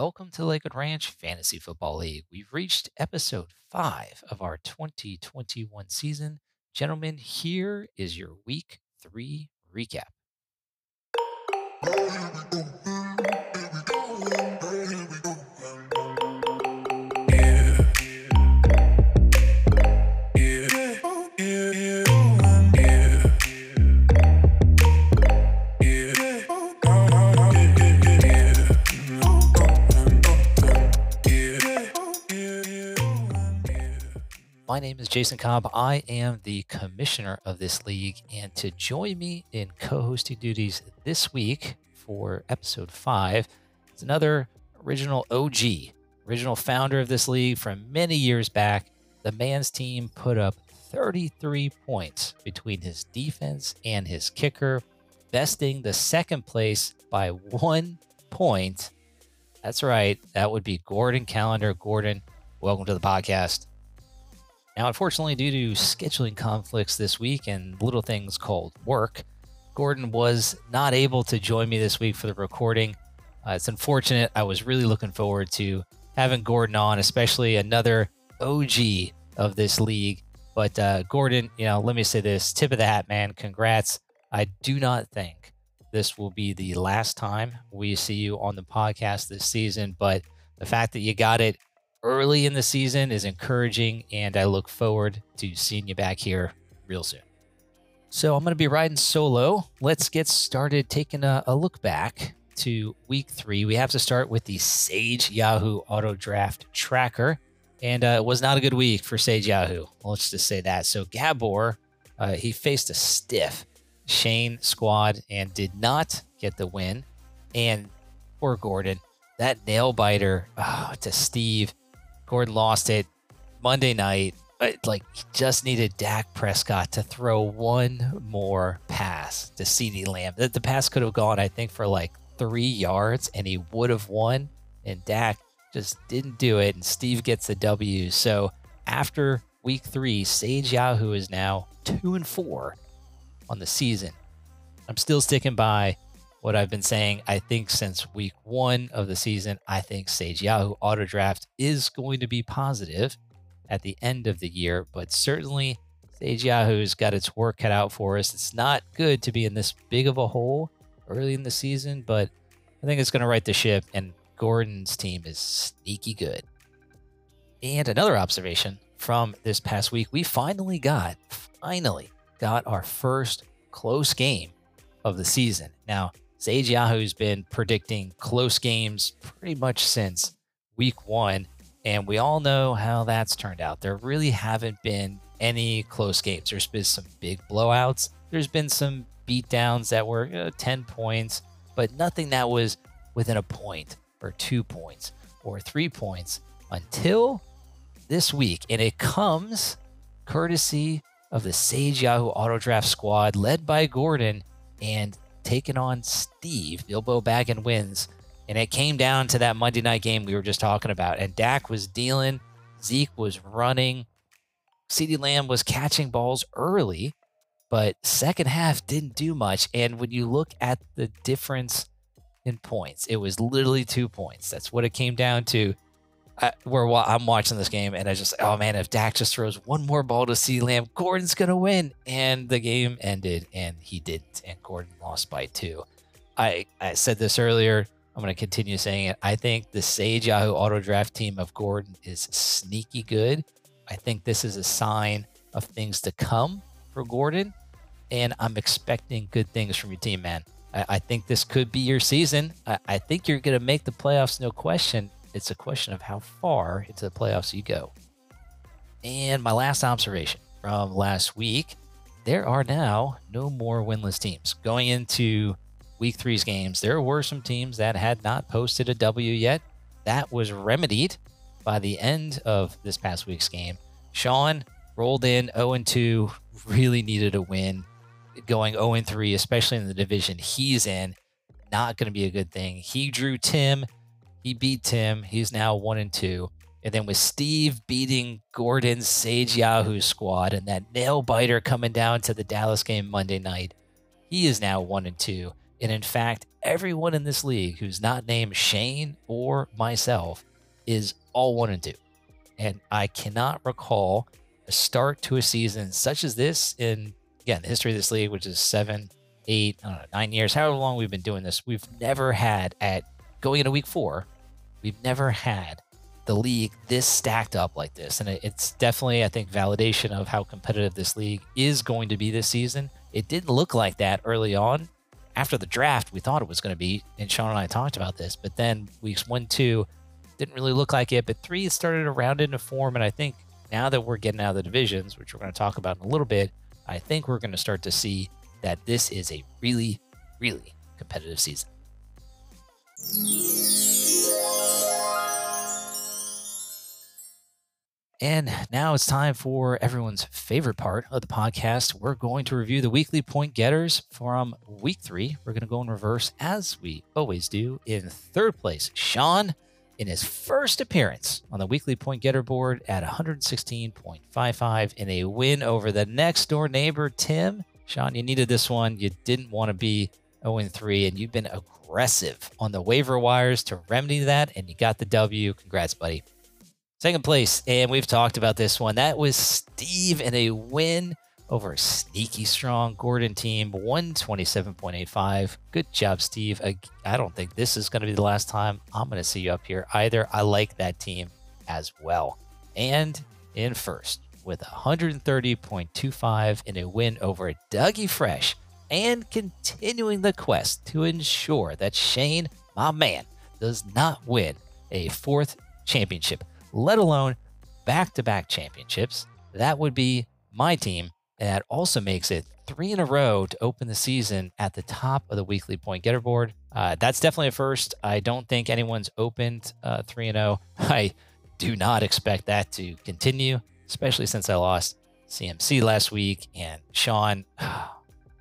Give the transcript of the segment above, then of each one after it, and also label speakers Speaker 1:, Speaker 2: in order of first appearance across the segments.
Speaker 1: welcome to Lakewood Ranch Fantasy Football League. We've reached episode five of our 2021 season. Gentlemen, here is your week three recap. My name is Jason Cobb. I am the commissioner of this league. And to join me in co hosting duties this week for episode five is another original OG, original founder of this league from many years back. The man's team put up 33 points between his defense and his kicker, besting the second place by one point. That's right. That would be Gordon Calendar. Gordon, welcome to the podcast. Now, unfortunately, due to scheduling conflicts this week and little things called work, Gordon was not able to join me this week for the recording. Uh, it's unfortunate. I was really looking forward to having Gordon on, especially another OG of this league. But uh, Gordon, you know, let me say this tip of the hat, man. Congrats. I do not think this will be the last time we see you on the podcast this season, but the fact that you got it early in the season is encouraging, and I look forward to seeing you back here real soon. So I'm going to be riding solo. Let's get started taking a, a look back to week three. We have to start with the Sage Yahoo Auto Draft Tracker, and uh, it was not a good week for Sage Yahoo. Let's just say that. So Gabor, uh, he faced a stiff Shane squad and did not get the win. And poor Gordon, that nail biter oh, to Steve Gordon lost it Monday night. Like he just needed Dak Prescott to throw one more pass to CeeDee Lamb. The, the pass could have gone, I think, for like three yards, and he would have won. And Dak just didn't do it, and Steve gets the W. So after week three, Sage Yahoo is now two and four on the season. I'm still sticking by what I've been saying, I think since week one of the season, I think Sage Yahoo Auto Draft is going to be positive at the end of the year, but certainly Sage Yahoo's got its work cut out for us. It's not good to be in this big of a hole early in the season, but I think it's going to right the ship, and Gordon's team is sneaky good. And another observation from this past week, we finally got, finally got our first close game of the season. Now, Sage Yahoo's been predicting close games pretty much since week one, and we all know how that's turned out. There really haven't been any close games. There's been some big blowouts. There's been some beatdowns that were uh, 10 points, but nothing that was within a point or two points or three points until this week. And it comes courtesy of the Sage Yahoo Auto Draft squad led by Gordon. And taking on Steve. Bilbo Baggin wins. And it came down to that Monday night game we were just talking about. And Dak was dealing, Zeke was running, CeeDee Lamb was catching balls early, but second half didn't do much. And when you look at the difference in points, it was literally two points. That's what it came down to. Where I'm watching this game and I just, oh man, if Dak just throws one more ball to C Lamb, Gordon's gonna win. And the game ended, and he didn't, and Gordon lost by two. I I said this earlier. I'm gonna continue saying it. I think the Sage Yahoo Auto Draft team of Gordon is sneaky good. I think this is a sign of things to come for Gordon, and I'm expecting good things from your team, man. I, I think this could be your season. I, I think you're gonna make the playoffs, no question it's a question of how far into the playoffs you go. And my last observation from last week there are now no more winless teams. Going into week three's games, there were some teams that had not posted a W yet. That was remedied by the end of this past week's game. Sean rolled in 0 2, really needed a win. Going 0 3, especially in the division he's in, not going to be a good thing. He drew Tim he beat Tim. He's now one and two. And then with Steve beating Gordon's Sage Yahoo squad and that nail biter coming down to the Dallas game Monday night, he is now one and two. And in fact, everyone in this league who's not named Shane or myself is all one and two. And I cannot recall a start to a season such as this in, again, the history of this league, which is seven, eight, know, nine years, however long we've been doing this. We've never had at going into week four, we've never had the league this stacked up like this. And it's definitely, I think, validation of how competitive this league is going to be this season. It didn't look like that early on. After the draft, we thought it was going to be, and Sean and I talked about this. But then weeks one, two didn't really look like it. But three started to round into form. And I think now that we're getting out of the divisions, which we're going to talk about in a little bit, I think we're going to start to see that this is a really, really competitive season. And now it's time for everyone's favorite part of the podcast. We're going to review the weekly point getters from week three. We're going to go in reverse as we always do. In third place, Sean, in his first appearance on the weekly point getter board at 116.55 in a win over the next door neighbor, Tim. Sean, you needed this one. You didn't want to be 0 3, and you've been aggressive on the waiver wires to remedy that, and you got the W. Congrats, buddy. Second place, and we've talked about this one. That was Steve in a win over a sneaky strong Gordon team, 127.85. Good job, Steve. I don't think this is going to be the last time I'm going to see you up here either. I like that team as well. And in first with 130.25 in a win over Dougie Fresh and continuing the quest to ensure that Shane, my man, does not win a fourth championship let alone back to back championships. That would be my team. And that also makes it three in a row to open the season at the top of the weekly point getter board. Uh, that's definitely a first. I don't think anyone's opened uh, 3 and 0. I do not expect that to continue, especially since I lost CMC last week. And Sean,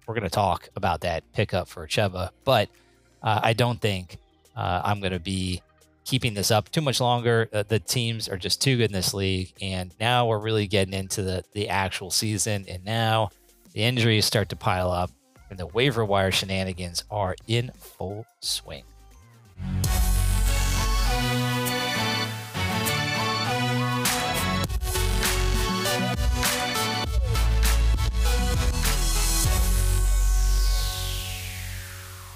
Speaker 1: we're going to talk about that pickup for Chuba, but uh, I don't think uh, I'm going to be keeping this up too much longer. Uh, the teams are just too good in this league, and now we're really getting into the the actual season. And now the injuries start to pile up, and the waiver wire shenanigans are in full swing.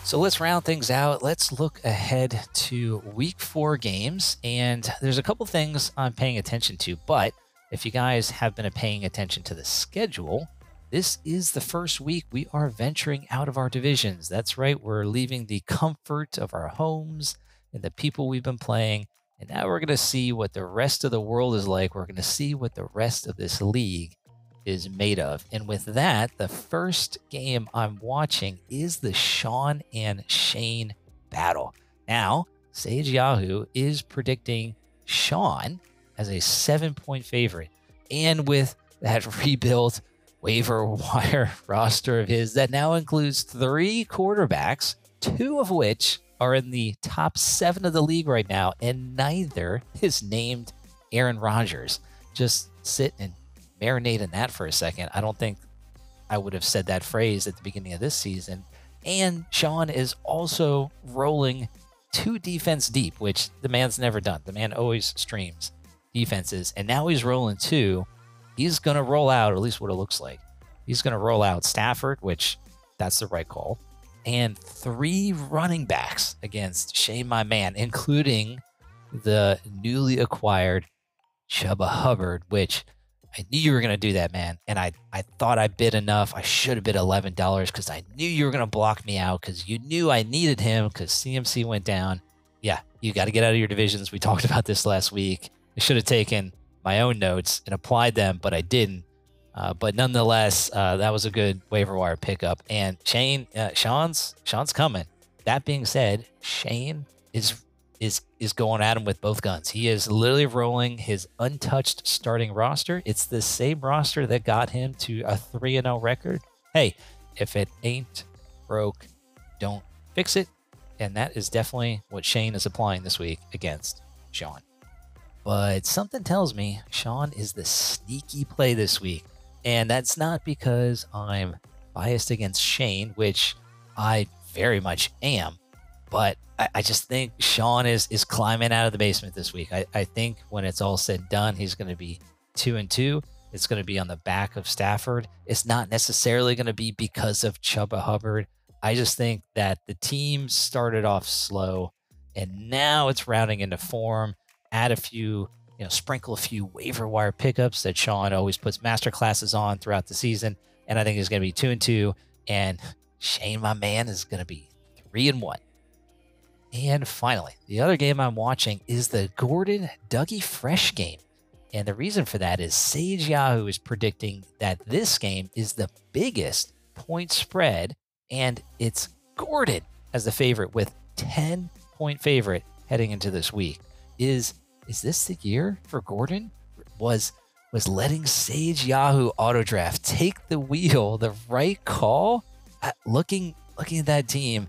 Speaker 1: So let's round things out. Let's look ahead to week four games. And there's a couple things I'm paying attention to. But if you guys have been paying attention to the schedule, this is the first week we are venturing out of our divisions. That's right. We're leaving the comfort of our homes and the people we've been playing. And now we're going to see what the rest of the world is like. We're going to see what the rest of this league is made of. And with that, the first game I'm watching is the Sean and Shane battle. Now, Sage Yahoo is predicting Sean as a seven point favorite. And with that rebuilt waiver wire roster of his that now includes three quarterbacks, two of which are in the top seven of the league right now, and neither is named Aaron Rodgers. Just sit and marinate in that for a second. I don't think I would have said that phrase at the beginning of this season. And Sean is also rolling two defense deep, which the man's never done. The man always streams defenses, and now he's rolling two. He's going to roll out, at least what it looks like. He's going to roll out Stafford, which that's the right call, and three running backs against Shane, my man, including the newly acquired Chuba Hubbard, which I knew you were going to do that, man. And I, I thought I bid enough. I should have bid $11 because I knew you were going to block me out because you knew I needed him because CMC went down. Yeah, you got to get out of your divisions. We talked about this last week. I should have taken my own notes and applied them, but I didn't. Uh, but nonetheless, uh, that was a good waiver wire pickup. And Shane, uh, Sean's, Sean's coming. That being said, Shane is is is going at him with both guns. He is literally rolling his untouched starting roster. It's the same roster that got him to a 3 0 record. Hey, if it ain't broke, don't fix it. And that is definitely what Shane is applying this week against Sean. But something tells me Sean is the sneaky play this week. And that's not because I'm biased against Shane, which I very much am. But I, I, just think Sean is is climbing out of the basement this week. I, I think when it's all said and done, he's going to be two and two. It's going to be on the back of Stafford. It's not necessarily going to be because of Chuba Hubbard. I just think that the team started off slow and now it's rounding into form. Add a few, you know, sprinkle a few waiver wire pickups that Sean always puts master classes on throughout the season. And I think he's going to be two and two. And Shane, my man, is going to be three and one. And finally, the other game I'm watching is the Gordon Dougie Fresh game. And the reason for that is Sage Yahoo is predicting that this game is the biggest point spread, and it's Gordon as the favorite with 10 point favorite heading into this week. Is is this the year for Gordon? Was was letting Sage Yahoo auto draft take the wheel the right call? Uh, looking looking at that team,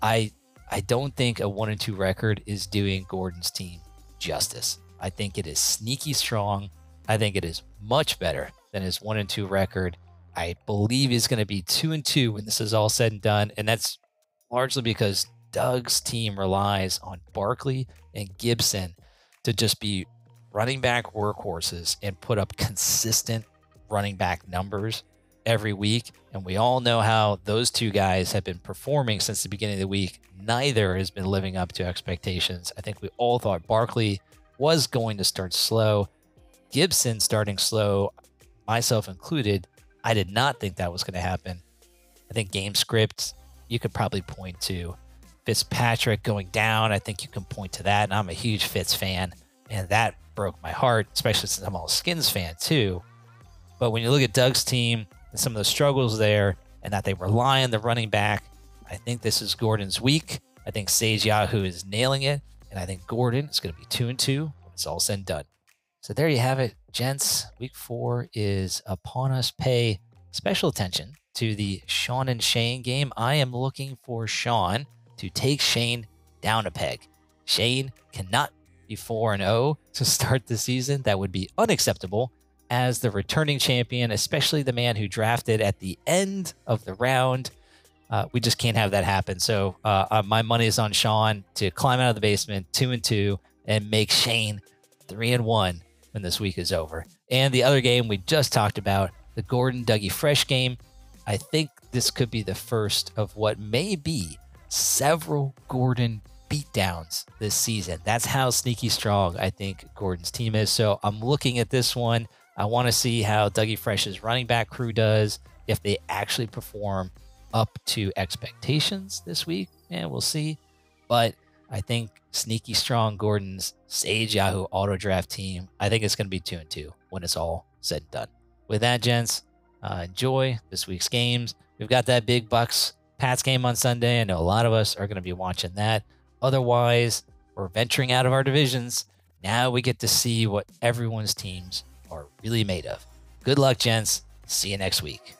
Speaker 1: I I don't think a one and two record is doing Gordon's team justice. I think it is sneaky strong. I think it is much better than his one and two record. I believe he's going to be two and two when this is all said and done, and that's largely because Doug's team relies on Barkley and Gibson to just be running back workhorses and put up consistent running back numbers every week. And we all know how those two guys have been performing since the beginning of the week. Neither has been living up to expectations. I think we all thought Barkley was going to start slow. Gibson starting slow, myself included. I did not think that was going to happen. I think game script, you could probably point to Fitzpatrick going down. I think you can point to that. And I'm a huge Fitz fan. And that broke my heart, especially since I'm a Skins fan too. But when you look at Doug's team and some of the struggles there, and that they rely on the running back, I think this is Gordon's week. I think Sage Yahoo is nailing it. And I think Gordon is going to be two and two when it's all said and done. So there you have it, gents. Week four is upon us. Pay special attention to the Sean and Shane game. I am looking for Sean to take Shane down a peg. Shane cannot be 4 and 0 to start the season. That would be unacceptable as the returning champion, especially the man who drafted at the end of the round. Uh, we just can't have that happen. So uh, uh, my money is on Sean to climb out of the basement, two and two, and make Shane three and one when this week is over. And the other game we just talked about, the Gordon Dougie Fresh game. I think this could be the first of what may be several Gordon beatdowns this season. That's how sneaky strong I think Gordon's team is. So I'm looking at this one. I want to see how Dougie Fresh's running back crew does, if they actually perform up to expectations this week. And we'll see. But I think sneaky strong Gordon's Sage Yahoo auto draft team, I think it's going to be two and two when it's all said and done. With that, gents, uh, enjoy this week's games. We've got that big Bucks Pats game on Sunday. I know a lot of us are going to be watching that. Otherwise, we're venturing out of our divisions. Now we get to see what everyone's teams are really made of. Good luck, gents. See you next week.